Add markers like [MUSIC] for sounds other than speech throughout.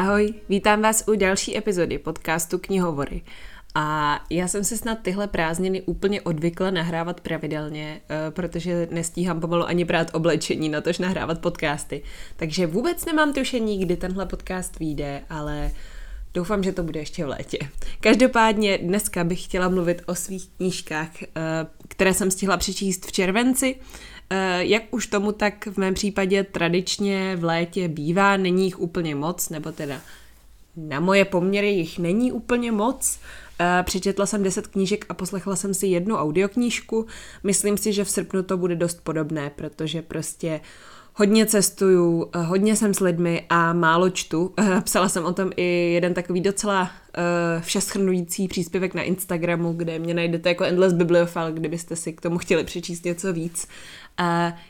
Ahoj, vítám vás u další epizody podcastu Knihovory. A já jsem se snad tyhle prázdniny úplně odvykla nahrávat pravidelně, eh, protože nestíhám pomalu ani brát oblečení na tož nahrávat podcasty. Takže vůbec nemám tušení, kdy tenhle podcast vyjde, ale doufám, že to bude ještě v létě. Každopádně dneska bych chtěla mluvit o svých knížkách, eh, které jsem stihla přečíst v červenci jak už tomu tak v mém případě tradičně v létě bývá, není jich úplně moc, nebo teda na moje poměry jich není úplně moc. Eh, přečetla jsem 10 knížek a poslechla jsem si jednu audioknížku. Myslím si, že v srpnu to bude dost podobné, protože prostě hodně cestuju, eh, hodně jsem s lidmi a málo čtu. Psala jsem o tom i jeden takový docela všeschrnující příspěvek na Instagramu, kde mě najdete jako Endless Bibliophile, kdybyste si k tomu chtěli přečíst něco víc.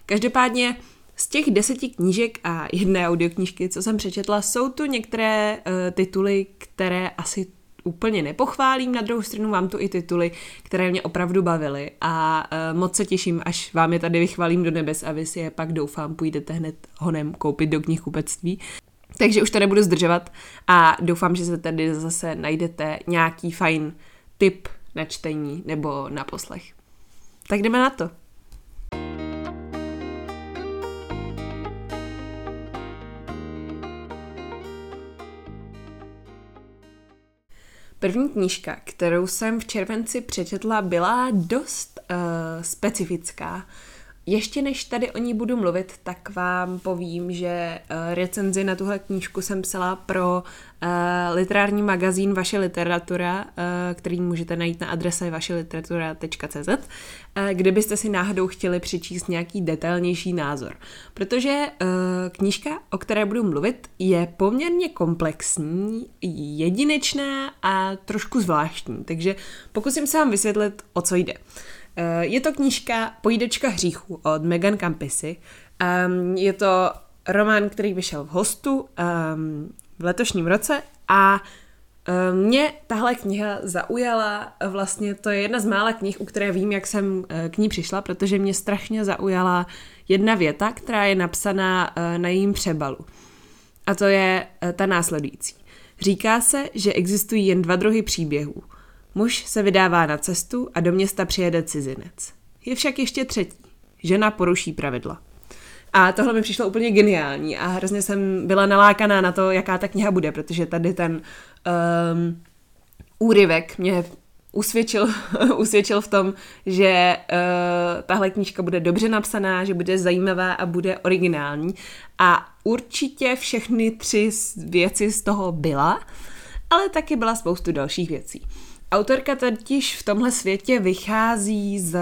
Každopádně z těch deseti knížek a jedné audioknížky, co jsem přečetla, jsou tu některé tituly, které asi úplně nepochválím, na druhou stranu mám tu i tituly, které mě opravdu bavily a uh, moc se těším, až vám je tady vychválím do nebes a vy si je pak doufám půjdete hned honem koupit do knihkupectví. Takže už to nebudu zdržovat a doufám, že se tady zase najdete nějaký fajn tip na čtení nebo na poslech. Tak jdeme na to. První knížka, kterou jsem v červenci přečetla, byla dost uh, specifická. Ještě než tady o ní budu mluvit, tak vám povím, že uh, recenzi na tuhle knížku jsem psala pro uh, literární magazín Vaše literatura, uh, který můžete najít na adrese vašeliteratura.cz, kdybyste si náhodou chtěli přečíst nějaký detailnější názor. Protože knížka, o které budu mluvit, je poměrně komplexní, jedinečná a trošku zvláštní, takže pokusím se vám vysvětlit, o co jde. Eh, je to knížka Pojídečka hříchu od Megan Campisy. Je to román, který vyšel v hostu v letošním roce a mě tahle kniha zaujala, vlastně to je jedna z mála knih, u které vím, jak jsem eh, k ní přišla, protože mě strašně zaujala jedna věta, která je napsaná eh, na jejím přebalu. A to je ta následující. Říká se, že existují jen dva druhy příběhů – Muž se vydává na cestu a do města přijede cizinec. Je však ještě třetí. Žena poruší pravidla. A tohle mi přišlo úplně geniální a hrozně jsem byla nalákaná na to, jaká ta kniha bude, protože tady ten um, úryvek mě usvědčil, [LAUGHS] usvědčil v tom, že uh, tahle knížka bude dobře napsaná, že bude zajímavá a bude originální. A určitě všechny tři věci z toho byla, ale taky byla spoustu dalších věcí. Autorka totiž v tomhle světě vychází z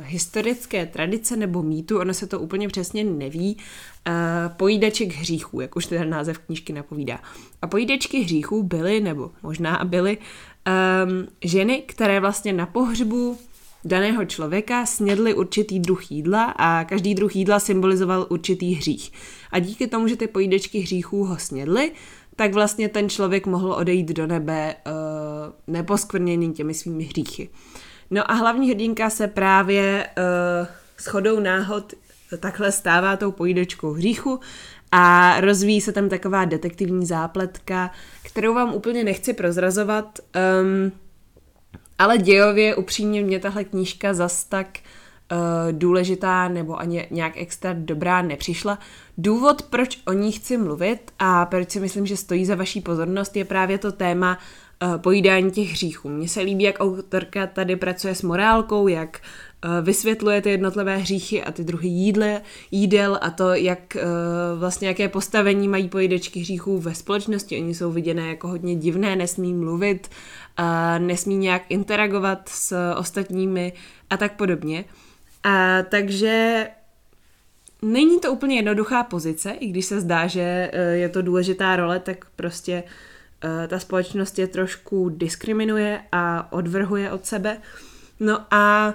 historické tradice nebo mýtu, ono se to úplně přesně neví, uh, pojídeček hříchů, jak už ten název knížky napovídá. A pojídečky hříchů byly, nebo možná byly, um, ženy, které vlastně na pohřbu daného člověka snědly určitý druh jídla a každý druh jídla symbolizoval určitý hřích. A díky tomu, že ty pojídečky hříchů ho snědly, tak vlastně ten člověk mohl odejít do nebe uh, neposkvrněný těmi svými hříchy. No a hlavní hrdinka se právě uh, shodou náhod takhle stává tou pojídečkou hříchu a rozvíjí se tam taková detektivní zápletka, kterou vám úplně nechci prozrazovat, um, ale dějově upřímně mě tahle knížka zas tak uh, důležitá nebo ani nějak extra dobrá nepřišla. Důvod, proč o ní chci mluvit a proč si myslím, že stojí za vaší pozornost, je právě to téma uh, pojídání těch hříchů. Mně se líbí, jak autorka tady pracuje s morálkou, jak uh, vysvětluje ty jednotlivé hříchy a ty druhy jídle, jídel a to, jak uh, vlastně jaké postavení mají pojídečky hříchů ve společnosti. Oni jsou viděné jako hodně divné, nesmí mluvit, nesmí nějak interagovat s ostatními a tak podobně. A takže není to úplně jednoduchá pozice, i když se zdá, že e, je to důležitá role, tak prostě e, ta společnost je trošku diskriminuje a odvrhuje od sebe. No a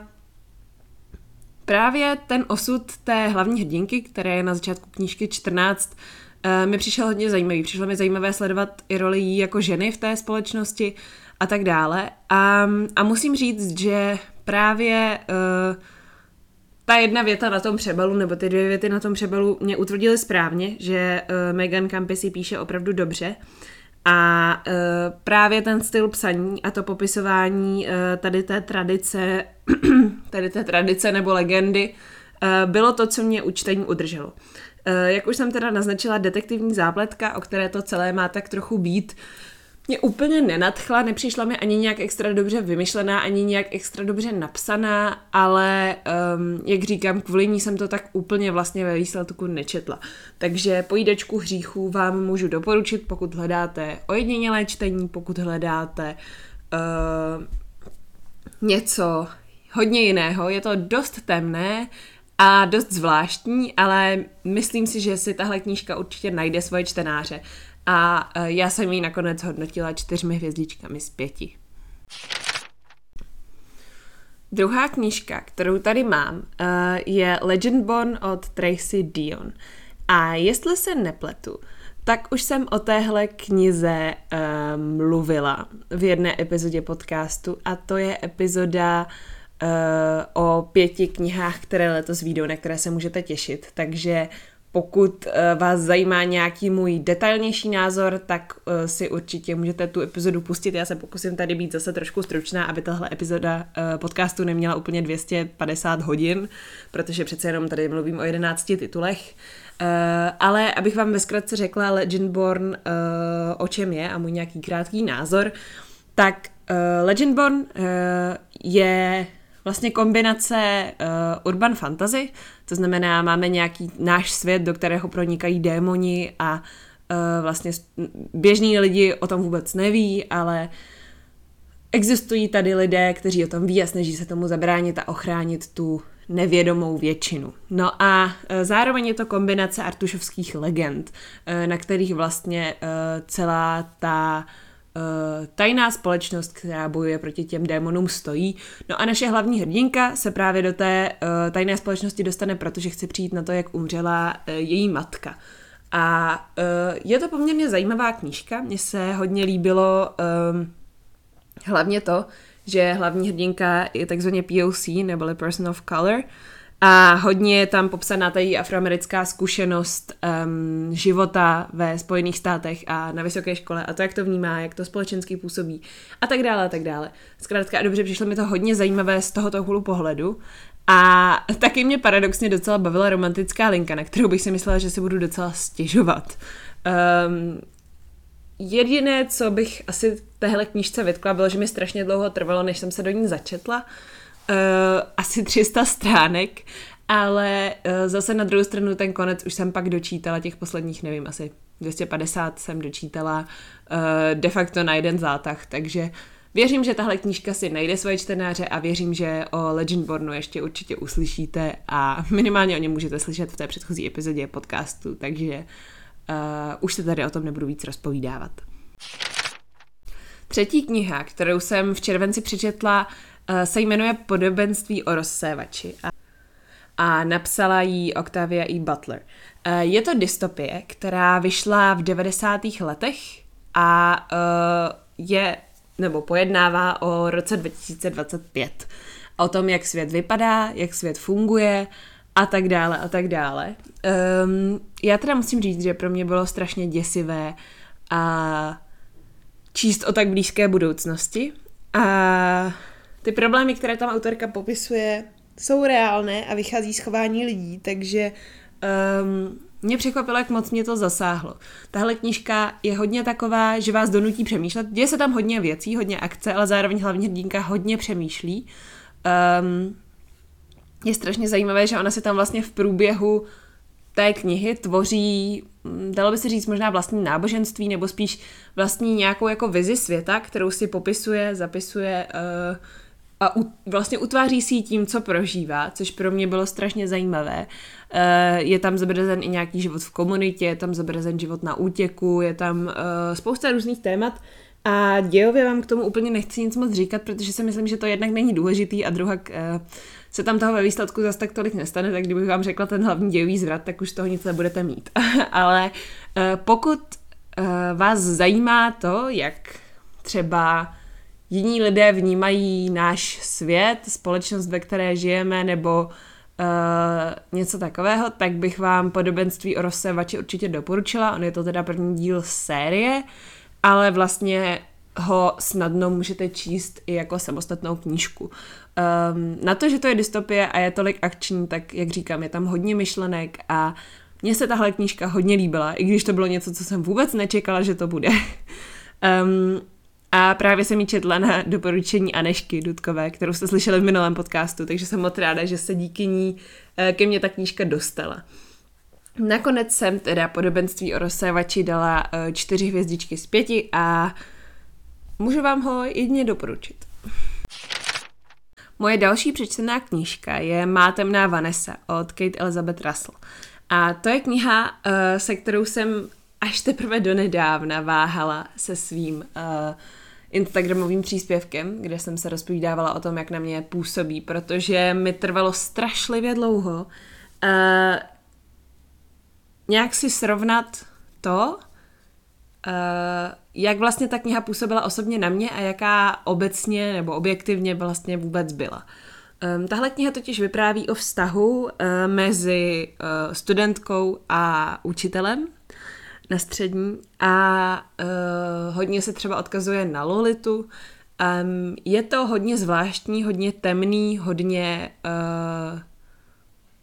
právě ten osud té hlavní hrdinky, které je na začátku knížky 14, e, mi přišel hodně zajímavý. Přišlo mi zajímavé sledovat i roli jí jako ženy v té společnosti a tak dále. A, a musím říct, že právě uh, ta jedna věta na tom přebalu, nebo ty dvě věty na tom přebalu mě utvrdily správně, že uh, Megan Campy si píše opravdu dobře. A uh, právě ten styl psaní a to popisování uh, tady té tradice, [CLEARS THROAT] tady té tradice nebo legendy, uh, bylo to, co mě u čtení udrželo. Uh, jak už jsem teda naznačila, detektivní zápletka, o které to celé má tak trochu být, mě úplně nenadchla, nepřišla mi ani nějak extra dobře vymyšlená, ani nějak extra dobře napsaná, ale um, jak říkám, kvůli ní jsem to tak úplně vlastně ve výsledku nečetla. Takže pojídečku hříchů vám můžu doporučit, pokud hledáte ojedinělé čtení, pokud hledáte uh, něco hodně jiného. Je to dost temné a dost zvláštní, ale myslím si, že si tahle knížka určitě najde svoje čtenáře a e, já jsem ji nakonec hodnotila čtyřmi hvězdičkami z pěti. Druhá knížka, kterou tady mám, e, je Legend Born od Tracy Dion. A jestli se nepletu, tak už jsem o téhle knize uh, mluvila v jedné epizodě podcastu a to je epizoda uh, o pěti knihách, které letos výjdou, na které se můžete těšit. Takže pokud eh, vás zajímá nějaký můj detailnější názor, tak eh, si určitě můžete tu epizodu pustit. Já se pokusím tady být zase trošku stručná, aby tahle epizoda eh, podcastu neměla úplně 250 hodin, protože přece jenom tady mluvím o 11 titulech. Ale abych vám ve zkratce řekla Legendborn, o čem je a můj nějaký krátký názor, tak Legendborn je vlastně kombinace uh, urban fantasy, to znamená, máme nějaký náš svět, do kterého pronikají démoni a uh, vlastně běžní lidi o tom vůbec neví, ale existují tady lidé, kteří o tom ví a snaží se tomu zabránit a ochránit tu nevědomou většinu. No a uh, zároveň je to kombinace artušovských legend, na kterých vlastně celá ta tajná společnost, která bojuje proti těm démonům, stojí. No a naše hlavní hrdinka se právě do té uh, tajné společnosti dostane, protože chce přijít na to, jak umřela uh, její matka. A uh, je to poměrně zajímavá knížka, mně se hodně líbilo uh, hlavně to, že hlavní hrdinka je takzvaně POC, neboli Person of Color, a hodně je tam popsaná ta její afroamerická zkušenost um, života ve Spojených státech a na vysoké škole a to, jak to vnímá, jak to společensky působí a tak dále a tak dále. Zkrátka a dobře, přišlo mi to hodně zajímavé z tohoto hulu pohledu a taky mě paradoxně docela bavila romantická linka, na kterou bych si myslela, že si budu docela stěžovat. Um, jediné, co bych asi téhle knížce vytkla, bylo, že mi strašně dlouho trvalo, než jsem se do ní začetla, uh, asi 300 stránek, ale uh, zase na druhou stranu ten konec už jsem pak dočítala těch posledních, nevím, asi 250 jsem dočítala uh, de facto na jeden zátah, takže věřím, že tahle knížka si najde svoje čtenáře a věřím, že o Legendbornu ještě určitě uslyšíte a minimálně o něm můžete slyšet v té předchozí epizodě podcastu, takže uh, už se tady o tom nebudu víc rozpovídávat. Třetí kniha, kterou jsem v červenci přečetla, Eh, se jmenuje Podobenství o rozsévači a, a napsala ji Octavia E. Butler. Eh, je to dystopie, která vyšla v 90. letech a eh, je, nebo pojednává o roce 2025. O tom, jak svět vypadá, jak svět funguje a tak dále a tak dále. Um, já teda musím říct, že pro mě bylo strašně děsivé a číst o tak blízké budoucnosti. A ty problémy, které tam autorka popisuje, jsou reálné a vychází z chování lidí, takže um, mě překvapilo, jak moc mě to zasáhlo. Tahle knížka je hodně taková, že vás donutí přemýšlet. Děje se tam hodně věcí, hodně akce, ale zároveň hlavní hrdinka hodně přemýšlí. Um, je strašně zajímavé, že ona se tam vlastně v průběhu té knihy tvoří, mm, dalo by se říct možná vlastní náboženství, nebo spíš vlastní nějakou jako vizi světa, kterou si popisuje, zapisuje, uh, a u, vlastně utváří si tím, co prožívá, což pro mě bylo strašně zajímavé. E, je tam zobrazen i nějaký život v komunitě, je tam zobrazen život na útěku, je tam e, spousta různých témat a dějově vám k tomu úplně nechci nic moc říkat, protože si myslím, že to jednak není důležitý a druhá e, se tam toho ve výsledku zase tak tolik nestane, tak kdybych vám řekla ten hlavní dějový zvrat, tak už toho nic nebudete mít. [LAUGHS] Ale pokud vás zajímá to, jak třeba jiní lidé vnímají náš svět, společnost, ve které žijeme, nebo něco takového, tak bych vám podobenství o rozsévači určitě doporučila. On je to teda první díl série, ale vlastně ho snadno můžete číst i jako samostatnou knížku. Um, na to, že to je dystopie a je tolik akční, tak jak říkám, je tam hodně myšlenek a mně se tahle knížka hodně líbila, i když to bylo něco, co jsem vůbec nečekala, že to bude. um, [LAUGHS] a právě jsem ji četla na doporučení Anešky Dudkové, kterou jste slyšeli v minulém podcastu, takže jsem moc ráda, že se díky ní eh, ke mně ta knížka dostala. Nakonec jsem teda podobenství o rozsévači dala eh, čtyři hvězdičky z pěti a můžu vám ho jedně doporučit. Moje další přečtená knížka je Má temná Vanessa od Kate Elizabeth Russell. A to je kniha, eh, se kterou jsem až teprve donedávna váhala se svým uh, Instagramovým příspěvkem, kde jsem se rozpovídávala o tom, jak na mě působí, protože mi trvalo strašlivě dlouho uh, nějak si srovnat to, uh, jak vlastně ta kniha působila osobně na mě a jaká obecně nebo objektivně vlastně vůbec byla. Um, tahle kniha totiž vypráví o vztahu uh, mezi uh, studentkou a učitelem, na střední a uh, hodně se třeba odkazuje na Lolitu. Um, je to hodně zvláštní, hodně temný, hodně uh,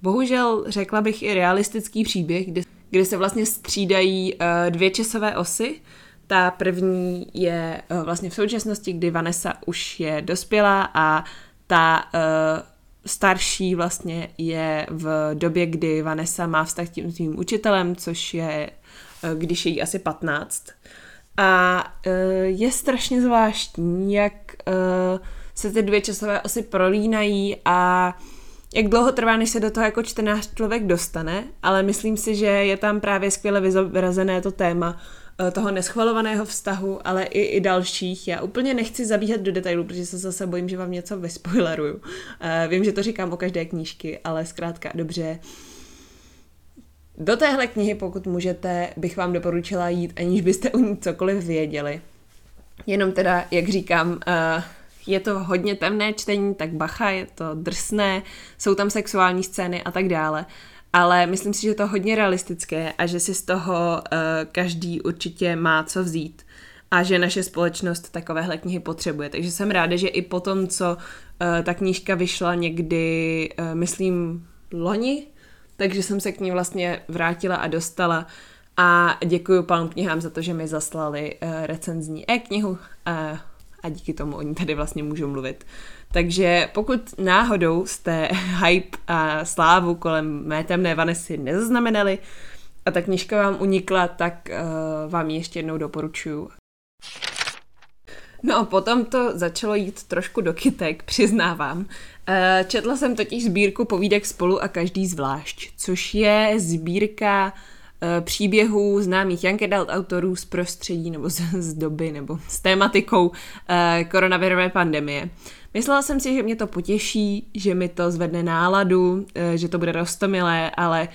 bohužel řekla bych i realistický příběh, kde, kde se vlastně střídají uh, dvě časové osy. Ta první je uh, vlastně v současnosti, kdy Vanessa už je dospělá a ta uh, starší vlastně je v době, kdy Vanessa má vztah tím svým učitelem, což je když je jí asi 15. A eh, je strašně zvláštní, jak eh, se ty dvě časové osy prolínají a jak dlouho trvá, než se do toho jako čtenář člověk dostane, ale myslím si, že je tam právě skvěle vyzobrazené to téma toho neschvalovaného vztahu, ale i, i dalších. Já úplně nechci zabíhat do detailů, protože se zase bojím, že vám něco vyspoileruju. Vím, že to říkám o každé knížky, ale zkrátka dobře. Do téhle knihy, pokud můžete, bych vám doporučila jít, aniž byste o ní cokoliv věděli. Jenom teda, jak říkám, uh, je to hodně temné čtení, tak bacha, je to drsné, jsou tam sexuální scény a tak dále. Ale myslím si, že je to hodně realistické a že si z toho uh, každý určitě má co vzít a že naše společnost takovéhle knihy potřebuje. Takže jsem ráda, že i po tom, co uh, ta knížka vyšla někdy, myslím, loni, takže jsem se k ní vlastně vrátila a dostala a děkuji pánům knihám za to, že mi zaslali uh, recenzní e-knihu uh, a díky tomu oni tady vlastně můžou mluvit. Takže pokud náhodou jste [LAUGHS] hype a slávu kolem mé temné Vanessy nezaznamenali a ta knižka vám unikla, tak uh, vám ji ještě jednou doporučuji. No, potom to začalo jít trošku do kytek, přiznávám. Eh, četla jsem totiž sbírku povídek spolu a každý zvlášť, což je sbírka eh, příběhů známých young adult autorů z prostředí nebo z, z doby nebo s tématikou eh, koronavirové pandemie. Myslela jsem si, že mě to potěší, že mi to zvedne náladu, že to bude rostomilé, ale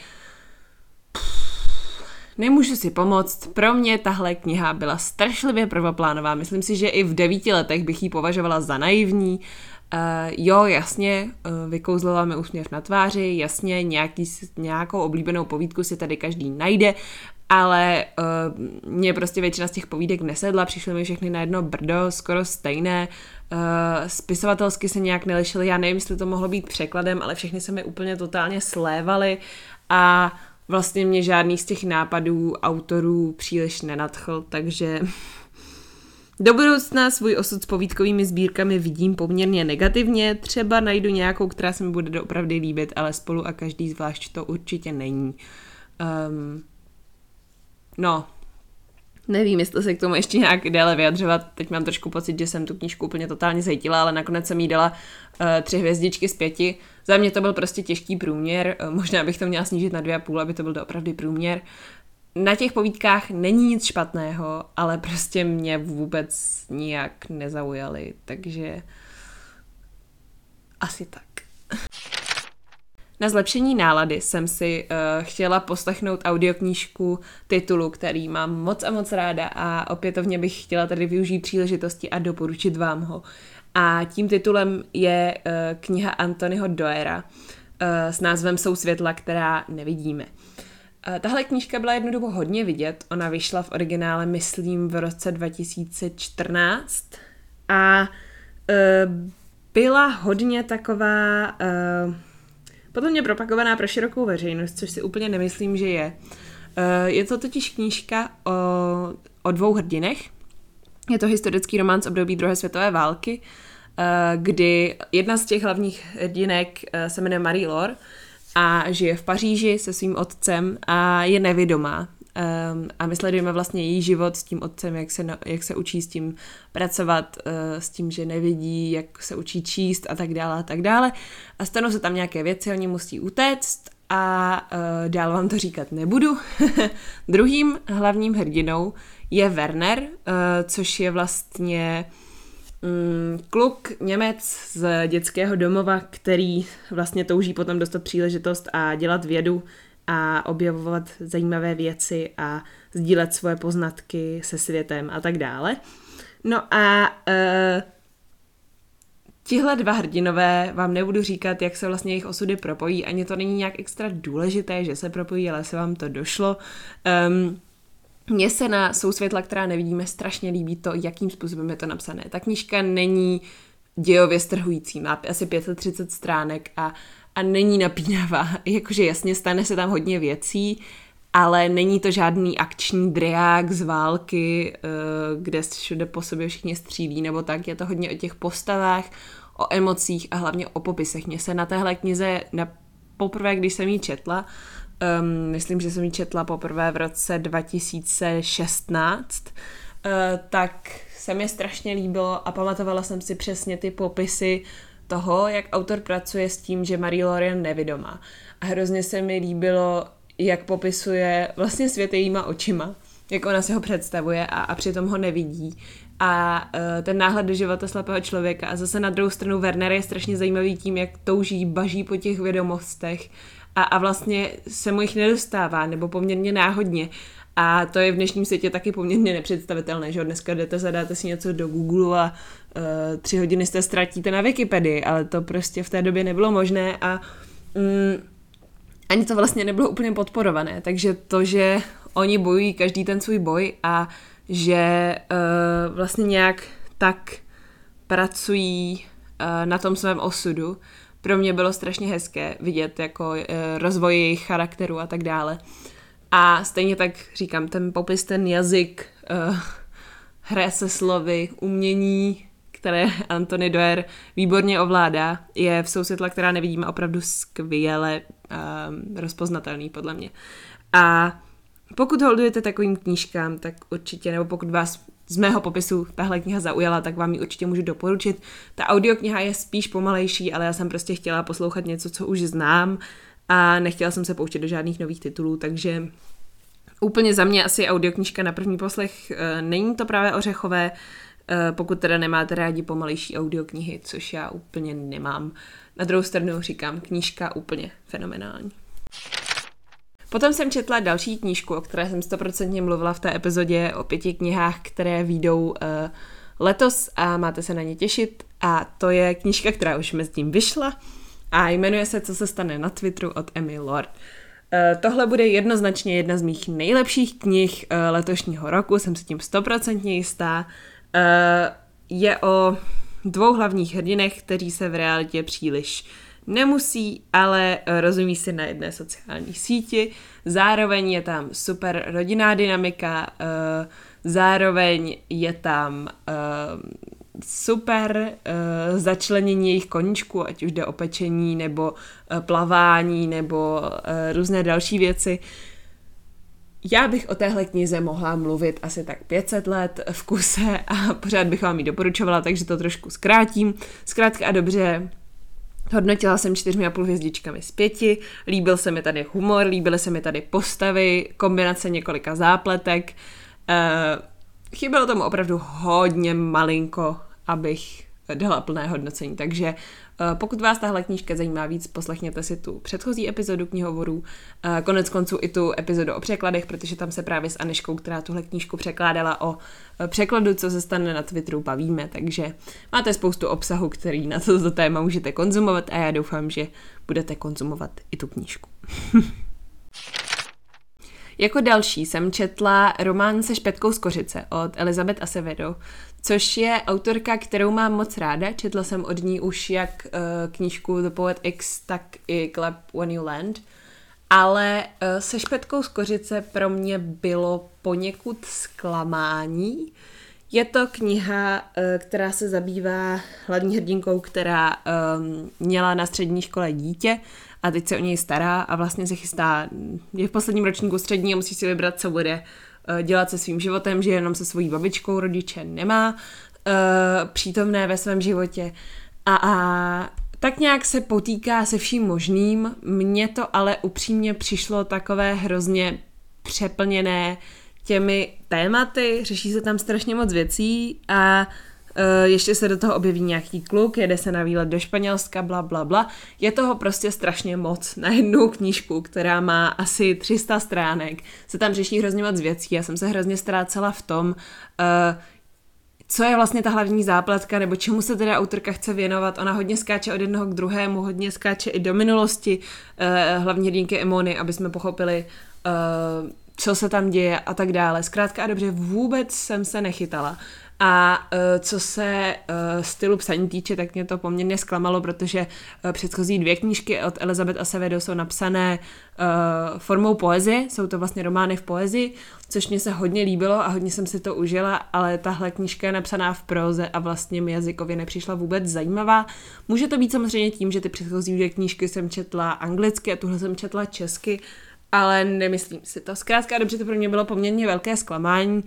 Nemůžu si pomoct, pro mě tahle kniha byla strašlivě prvoplánová. Myslím si, že i v devíti letech bych ji považovala za naivní. Uh, jo, jasně, uh, vykouzlila mi úsměv na tváři, jasně, nějaký, nějakou oblíbenou povídku si tady každý najde, ale uh, mě prostě většina z těch povídek nesedla, přišly mi všechny na jedno brdo, skoro stejné, uh, spisovatelsky se nějak nelišily, já nevím, jestli to mohlo být překladem, ale všechny se mi úplně totálně slévaly a vlastně mě žádný z těch nápadů autorů příliš nenadchl, takže do budoucna svůj osud s povídkovými sbírkami vidím poměrně negativně, třeba najdu nějakou, která se mi bude doopravdy líbit, ale spolu a každý zvlášť to určitě není. Um, no, Nevím, jestli se k tomu ještě nějak déle vyjadřovat. Teď mám trošku pocit, že jsem tu knížku úplně totálně zajtila, ale nakonec jsem jí dala uh, tři hvězdičky z pěti. Za mě to byl prostě těžký průměr. Uh, možná bych to měla snížit na dvě a půl, aby to byl opravdu průměr. Na těch povídkách není nic špatného, ale prostě mě vůbec nijak nezaujaly, takže asi tak. Na zlepšení nálady jsem si uh, chtěla poslechnout audioknížku titulu, který mám moc a moc ráda a opětovně bych chtěla tady využít příležitosti a doporučit vám ho. A tím titulem je uh, kniha Antonyho Doera. s názvem Jsou světla, která nevidíme. Tahle knížka byla jednu dobu hodně vidět. Ona vyšla v originále, myslím, v roce 2014 a byla hodně taková podle mě propagovaná pro širokou veřejnost, což si úplně nemyslím, že je. Je to totiž knížka o, o dvou hrdinech. Je to historický román z období druhé světové války, kdy jedna z těch hlavních hrdinek se jmenuje Marie Laure a žije v Paříži se svým otcem a je nevědomá. Um, a my sledujeme vlastně její život s tím otcem, jak se, jak se učí s tím pracovat, uh, s tím, že nevidí, jak se učí číst a tak dále a tak dále. A stanou se tam nějaké věci, oni musí utéct a uh, dál vám to říkat nebudu. [LAUGHS] Druhým hlavním hrdinou je Werner, uh, což je vlastně um, kluk Němec z dětského domova, který vlastně touží potom dostat příležitost a dělat vědu a objevovat zajímavé věci a sdílet svoje poznatky se světem a tak dále. No a uh, tihle dva hrdinové vám nebudu říkat, jak se vlastně jejich osudy propojí, ani to není nějak extra důležité, že se propojí, ale se vám to došlo. Um, mně se na Sousvětla, která nevidíme, strašně líbí to, jakým způsobem je to napsané. Ta knížka není dějově strhující, má asi 530 stránek a a není napínavá. [LAUGHS] Jakože jasně stane se tam hodně věcí, ale není to žádný akční driák z války, eh, kde všude po sobě všichni střílí nebo tak. Je to hodně o těch postavách, o emocích a hlavně o popisech. Mně se na téhle knize na poprvé, když jsem ji četla, um, myslím, že jsem ji četla poprvé v roce 2016, uh, eh, tak se mi strašně líbilo a pamatovala jsem si přesně ty popisy toho, jak autor pracuje s tím, že Marie Lorian nevidomá. A hrozně se mi líbilo, jak popisuje vlastně svět jejíma očima, jak ona si ho představuje a, a přitom ho nevidí. A uh, ten náhled do života slepého člověka. A zase na druhou stranu Werner je strašně zajímavý tím, jak touží, baží po těch vědomostech a, a vlastně se mu jich nedostává, nebo poměrně náhodně. A to je v dnešním světě taky poměrně nepředstavitelné, že dneska jdete, zadáte si něco do Google a uh, tři hodiny jste ztratíte na Wikipedii, ale to prostě v té době nebylo možné a um, ani to vlastně nebylo úplně podporované, takže to, že oni bojují každý ten svůj boj a že uh, vlastně nějak tak pracují uh, na tom svém osudu, pro mě bylo strašně hezké vidět jako uh, rozvoj jejich charakteru a tak dále. A stejně tak říkám, ten popis, ten jazyk, uh, hraje se slovy, umění, které Antony Doer výborně ovládá, je v sousvětla, která nevidíme, opravdu skvěle um, rozpoznatelný podle mě. A pokud holdujete takovým knížkám, tak určitě, nebo pokud vás z mého popisu tahle kniha zaujala, tak vám ji určitě můžu doporučit. Ta audiokniha je spíš pomalejší, ale já jsem prostě chtěla poslouchat něco, co už znám a nechtěla jsem se pouštět do žádných nových titulů, takže úplně za mě asi audioknižka na první poslech e, není to právě ořechové, e, pokud teda nemáte rádi pomalejší audioknihy, což já úplně nemám. Na druhou stranu říkám, knížka úplně fenomenální. Potom jsem četla další knížku, o které jsem stoprocentně mluvila v té epizodě o pěti knihách, které výjdou uh, letos a máte se na ně těšit. A to je knížka, která už mezi tím vyšla a jmenuje se Co se stane na Twitteru od Emily Lord. Uh, tohle bude jednoznačně jedna z mých nejlepších knih uh, letošního roku, jsem si tím stoprocentně jistá. Uh, je o dvou hlavních hrdinech, kteří se v realitě příliš nemusí, ale rozumí si na jedné sociální síti. Zároveň je tam super rodinná dynamika, zároveň je tam super uh, začlenění jejich koníčků, ať už jde o pečení, nebo uh, plavání, nebo uh, různé další věci. Já bych o téhle knize mohla mluvit asi tak 500 let v kuse a pořád bych vám ji doporučovala, takže to trošku zkrátím. Zkrátka a dobře, Hodnotila jsem čtyřmi a půl hvězdičkami z pěti, líbil se mi tady humor, líbily se mi tady postavy, kombinace několika zápletek, uh, chybělo tomu opravdu hodně malinko, abych dala plné hodnocení. Takže eh, pokud vás tahle knížka zajímá víc, poslechněte si tu předchozí epizodu knihovorů, eh, konec konců i tu epizodu o překladech, protože tam se právě s Aneškou, která tuhle knížku překládala o eh, překladu, co se stane na Twitteru, bavíme, takže máte spoustu obsahu, který na toto téma můžete konzumovat a já doufám, že budete konzumovat i tu knížku. [LAUGHS] Jako další jsem četla román se špetkou z kořice od Elizabeth Acevedo, což je autorka, kterou mám moc ráda. Četla jsem od ní už jak uh, knížku The Poet X, tak i Club When You Land. Ale uh, se špetkou z kořice pro mě bylo poněkud zklamání. Je to kniha, uh, která se zabývá hlavní hrdinkou, která um, měla na střední škole dítě a teď se o něj stará a vlastně se chystá, je v posledním ročníku střední a musí si vybrat, co bude eh, dělat se svým životem, že jenom se svojí babičkou rodiče nemá uh, přítomné ve svém životě a, a tak nějak se potýká se vším možným. Mně to ale upřímně přišlo takové hrozně přeplněné těmi tématy, řeší se tam strašně moc věcí a Uh, ještě se do toho objeví nějaký kluk, jede se na výlet do Španělska, bla, bla, bla. Je toho prostě strašně moc na jednu knížku, která má asi 300 stránek. Se tam řeší hrozně moc věcí. Já jsem se hrozně ztrácela v tom, uh, co je vlastně ta hlavní zápletka, nebo čemu se teda autorka chce věnovat. Ona hodně skáče od jednoho k druhému, hodně skáče i do minulosti uh, hlavně hrdinky Emony, aby jsme pochopili, co se tam děje a tak dále. Zkrátka a dobře, vůbec jsem se nechytala. A uh, co se uh, stylu psaní týče, tak mě to poměrně zklamalo, protože uh, předchozí dvě knížky od Elizabeth Acevedo jsou napsané uh, formou poezie, jsou to vlastně romány v poezii, což mě se hodně líbilo a hodně jsem si to užila, ale tahle knížka je napsaná v proze a vlastně mi jazykově nepřišla vůbec zajímavá. Může to být samozřejmě tím, že ty předchozí dvě knížky jsem četla anglicky a tuhle jsem četla česky, ale nemyslím si to. Zkrátka dobře to pro mě bylo poměrně velké zklamání.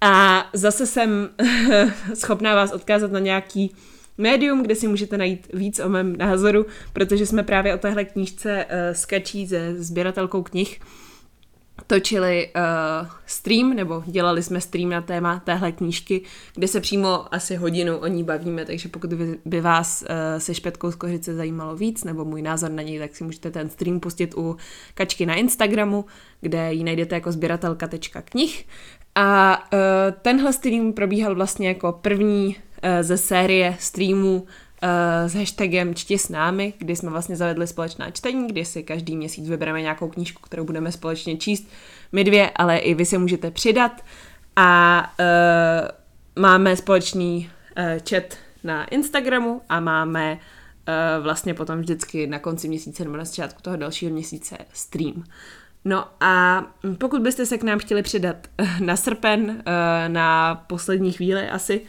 A zase jsem [LAUGHS] schopná vás odkázat na nějaký médium, kde si můžete najít víc o mém názoru, protože jsme právě o téhle knížce uh, skačí se sběratelkou knih točili uh, stream, nebo dělali jsme stream na téma téhle knížky, kde se přímo asi hodinu o ní bavíme, takže pokud by, by vás uh, se špetkou z kořice zajímalo víc, nebo můj názor na něj, tak si můžete ten stream pustit u Kačky na Instagramu, kde ji najdete jako sběratelka.knih. A uh, tenhle stream probíhal vlastně jako první uh, ze série streamů s hashtagem Čti s námi, kdy jsme vlastně zavedli společná čtení, kdy si každý měsíc vybereme nějakou knížku, kterou budeme společně číst, my dvě, ale i vy se můžete přidat. A uh, máme společný uh, chat na Instagramu a máme uh, vlastně potom vždycky na konci měsíce nebo na začátku toho dalšího měsíce stream. No a pokud byste se k nám chtěli přidat eh, na srpen, eh, na poslední chvíli asi,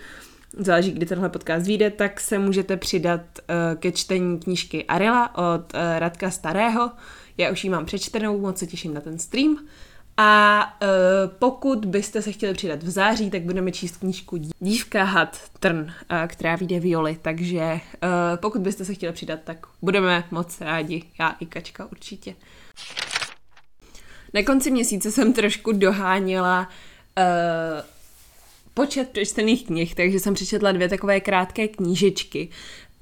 záleží, kdy tenhle podcast vyjde, tak se můžete přidat eh, ke čtení knížky Arila od Radka Starého. Já už ji mám přečtenou, moc se těším na ten stream. A pokud byste se chtěli přidat v září, tak budeme číst knížku Dívka had trn, která vyjde Violi, takže pokud byste se chtěli přidat, tak budeme moc rádi, já i Kačka určitě. Na konci měsíce jsem trošku doháněla uh, počet přečtených knih, takže jsem přečetla dvě takové krátké knížečky.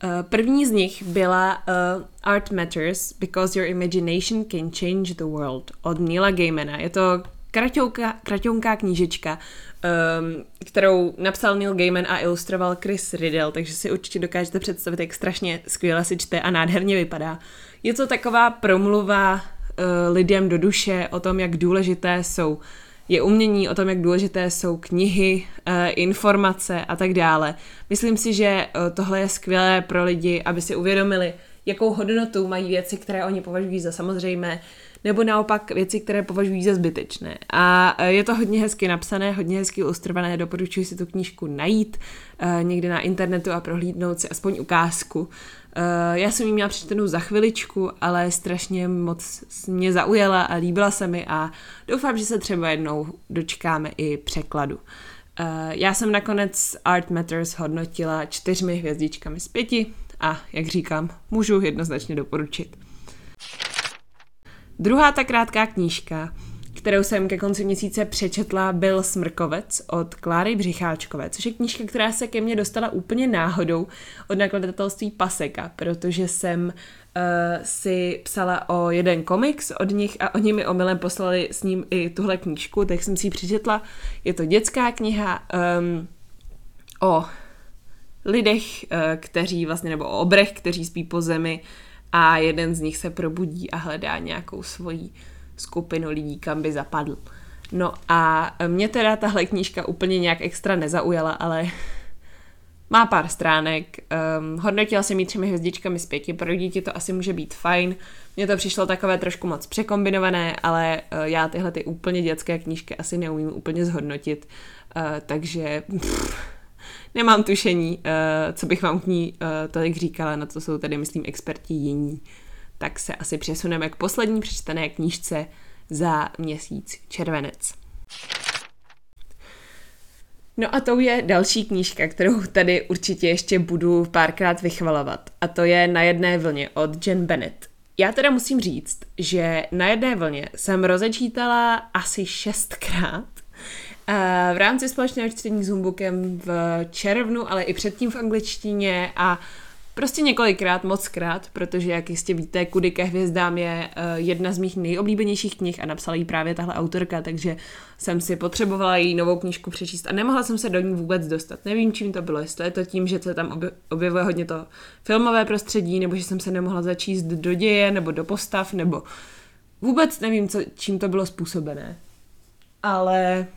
Uh, první z nich byla uh, Art Matters Because Your Imagination Can Change the World od Neila Gaimana. Je to kraťouka, kraťonká knížečka, um, kterou napsal Neil Gaiman a ilustroval Chris Riddle, takže si určitě dokážete představit, jak strašně skvěle se čte a nádherně vypadá. Je to taková promluva Eh, lidem do duše o tom, jak důležité jsou je umění, o tom, jak důležité jsou knihy, eh, informace a tak dále. Myslím si, že eh, tohle je skvělé pro lidi, aby si uvědomili, jakou hodnotu mají věci, které oni považují za samozřejmé, nebo naopak věci, které považují za zbytečné. A je to hodně hezky napsané, hodně hezky ilustrované, doporučuji si tu knížku najít někde na internetu a prohlídnout si aspoň ukázku. Uh, já jsem ji měla přečtenou za chviličku, ale strašně moc mě zaujala a líbila se mi a doufám, že se třeba jednou dočkáme i překladu. Uh, já jsem nakonec Art Matters hodnotila čtyřmi hvězdičkami z pěti a, jak říkám, můžu jednoznačně doporučit. Druhá ta krátká knížka, kterou jsem ke konci měsíce přečetla, byl Smrkovec od Kláry Břicháčkové, což je knížka, která se ke mně dostala úplně náhodou od nakladatelství Paseka, protože jsem uh, si psala o jeden komiks od nich a oni mi omylem poslali s ním i tuhle knížku, tak jsem si ji přečetla. Je to dětská kniha um, o lidech, uh, kteří vlastně, nebo o obrech, kteří spí po zemi a jeden z nich se probudí a hledá nějakou svoji skupinu lidí, kam by zapadl. No a mě teda tahle knížka úplně nějak extra nezaujala, ale [LAUGHS] má pár stránek. Um, hodnotila jsem ji třemi hvězdičkami z pěti, pro děti to asi může být fajn. Mně to přišlo takové trošku moc překombinované, ale uh, já tyhle ty úplně dětské knížky asi neumím úplně zhodnotit, uh, takže pff, [LAUGHS] nemám tušení, uh, co bych vám k ní uh, tolik říkala, na co jsou tady, myslím, experti jiní tak se asi přesuneme k poslední přečtené knížce za měsíc červenec. No a to je další knížka, kterou tady určitě ještě budu párkrát vychvalovat. A to je Na jedné vlně od Jen Bennett. Já teda musím říct, že Na jedné vlně jsem rozečítala asi šestkrát. V rámci společného čtení s Humbukem v červnu, ale i předtím v angličtině a Prostě několikrát, moc krát, protože jak jistě víte, Kudy ke hvězdám je uh, jedna z mých nejoblíbenějších knih a napsala ji právě tahle autorka, takže jsem si potřebovala její novou knížku přečíst a nemohla jsem se do ní vůbec dostat. Nevím, čím to bylo, jestli je to tím, že se tam objevuje hodně to filmové prostředí, nebo že jsem se nemohla začíst do děje, nebo do postav, nebo vůbec nevím, co, čím to bylo způsobené. Ale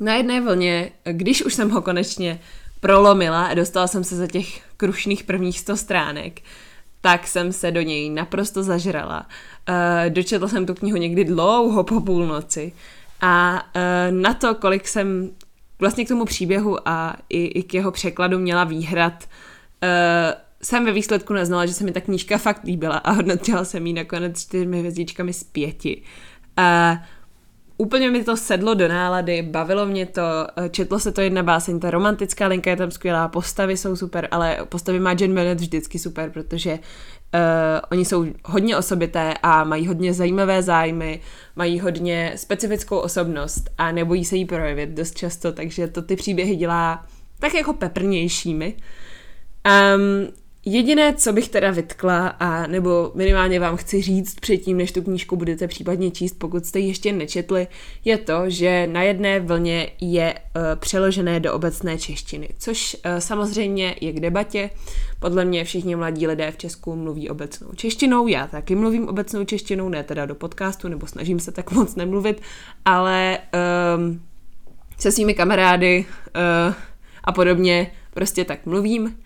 na jedné vlně, když už jsem ho konečně prolomila a dostala jsem se za těch krušných prvních 100 stránek, tak jsem se do něj naprosto zažrala. Uh, dočetla jsem tu knihu někdy dlouho po půlnoci a uh, na to, kolik jsem vlastně k tomu příběhu a i, i k jeho překladu měla výhrad, uh, jsem ve výsledku neznala, že se mi ta knížka fakt líbila a hodnotila jsem ji nakonec čtyřmi hvězdičkami z pěti. Uh, úplně mi to sedlo do nálady, bavilo mě to, eh, četlo se to jedna báseň, ta romantická linka je tam skvělá, postavy jsou super, ale postavy má Jen Bennett vždycky super, protože uh, oni jsou hodně osobité a mají hodně zajímavé zájmy, mají hodně specifickou osobnost a nebojí se jí projevit dost často, takže to ty příběhy dělá tak jako peprnějšími. Um, Jediné, co bych teda vytkla, a nebo minimálně vám chci říct předtím, než tu knížku budete případně číst, pokud jste ji ještě nečetli, je to, že na jedné vlně je uh, přeložené do obecné češtiny, což uh, samozřejmě je k debatě. Podle mě všichni mladí lidé v Česku mluví obecnou češtinou, já taky mluvím obecnou češtinou, ne teda do podcastu, nebo snažím se tak [LAUGHS] moc nemluvit, ale um, se svými kamarády uh, a podobně prostě tak mluvím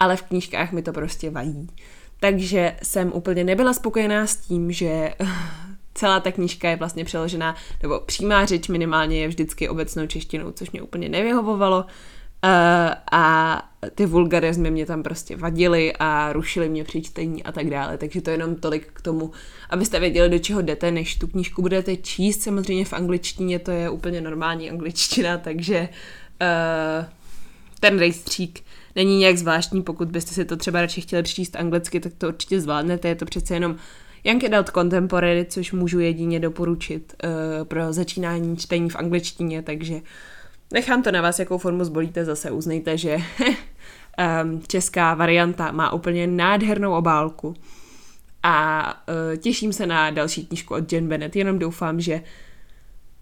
ale v knížkách mi to prostě vadí. Takže jsem úplně nebyla spokojená s tím, že [LAUGHS] celá ta knížka je vlastně přeložená, nebo přímá řeč minimálně je vždycky obecnou češtinou, což mě úplně nevyhovovalo. Uh, a ty vulgarizmy mě tam prostě vadily a rušily mě při čtení a tak dále. Takže to je jenom tolik k tomu, abyste věděli, do čeho jdete, než tu knížku budete číst. Samozřejmě v angličtině to je úplně normální angličtina, takže uh, ten rejstřík není nějak zvláštní, pokud byste si to třeba radši chtěli přečíst anglicky, tak to určitě zvládnete, je to přece jenom Young Adult Contemporary, což můžu jedině doporučit uh, pro začínání čtení v angličtině, takže nechám to na vás, jakou formu zbolíte, zase uznejte, že um, [LAUGHS] česká varianta má úplně nádhernou obálku. A uh, těším se na další knížku od Jen Bennett, jenom doufám, že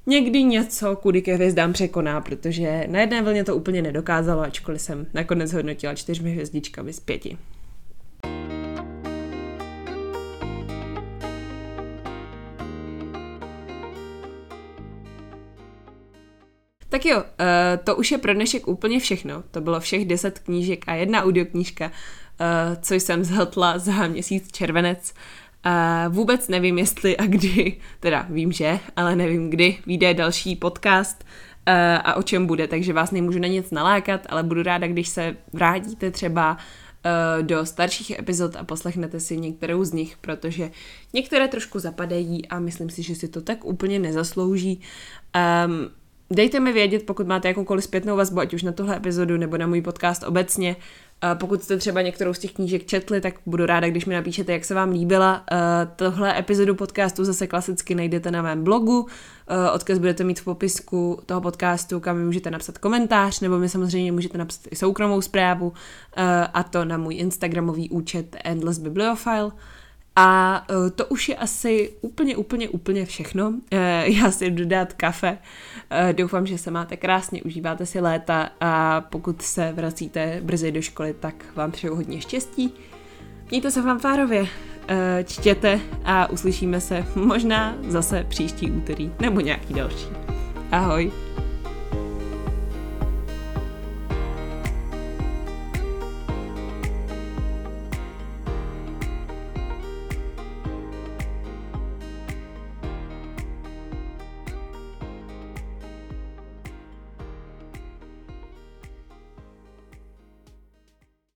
někdy něco kudy ke hvězdám překoná, protože na jedné vlně to úplně nedokázalo, ačkoliv jsem nakonec hodnotila čtyřmi hvězdičkami z pěti. Tak jo, eh, to už je pro dnešek úplně všechno. To bylo všech deset knížek a jedna audioknížka, eh, co jsem zhltla za měsíc červenec. Uh, vůbec nevím, jestli a kdy, teda vím, že, ale nevím, kdy vyjde další podcast uh, a o čem bude, takže vás nemůžu na nic nalákat, ale budu ráda, když se vrátíte třeba uh, do starších epizod a poslechnete si některou z nich, protože některé trošku zapadají a myslím si, že si to tak úplně nezaslouží. Um, dejte mi vědět, pokud máte jakoukoliv zpětnou vazbu, ať už na tohle epizodu nebo na můj podcast obecně. Pokud jste třeba některou z těch knížek četli, tak budu ráda, když mi napíšete, jak se vám líbila. Tohle epizodu podcastu zase klasicky najdete na mém blogu. Odkaz budete mít v popisku toho podcastu, kam mi můžete napsat komentář, nebo mi samozřejmě můžete napsat i soukromou zprávu, a to na můj Instagramový účet Endless Bibliophile. A uh, to už je asi úplně, úplně, úplně všechno. Uh, já si jdu dát kafe. Uh, doufám, že se máte krásně, užíváte si léta a pokud se vracíte brzy do školy, tak vám přeju hodně štěstí. Mějte se fanfárově, čtěte a uslyšíme se možná zase příští úterý nebo nějaký další. Ahoj!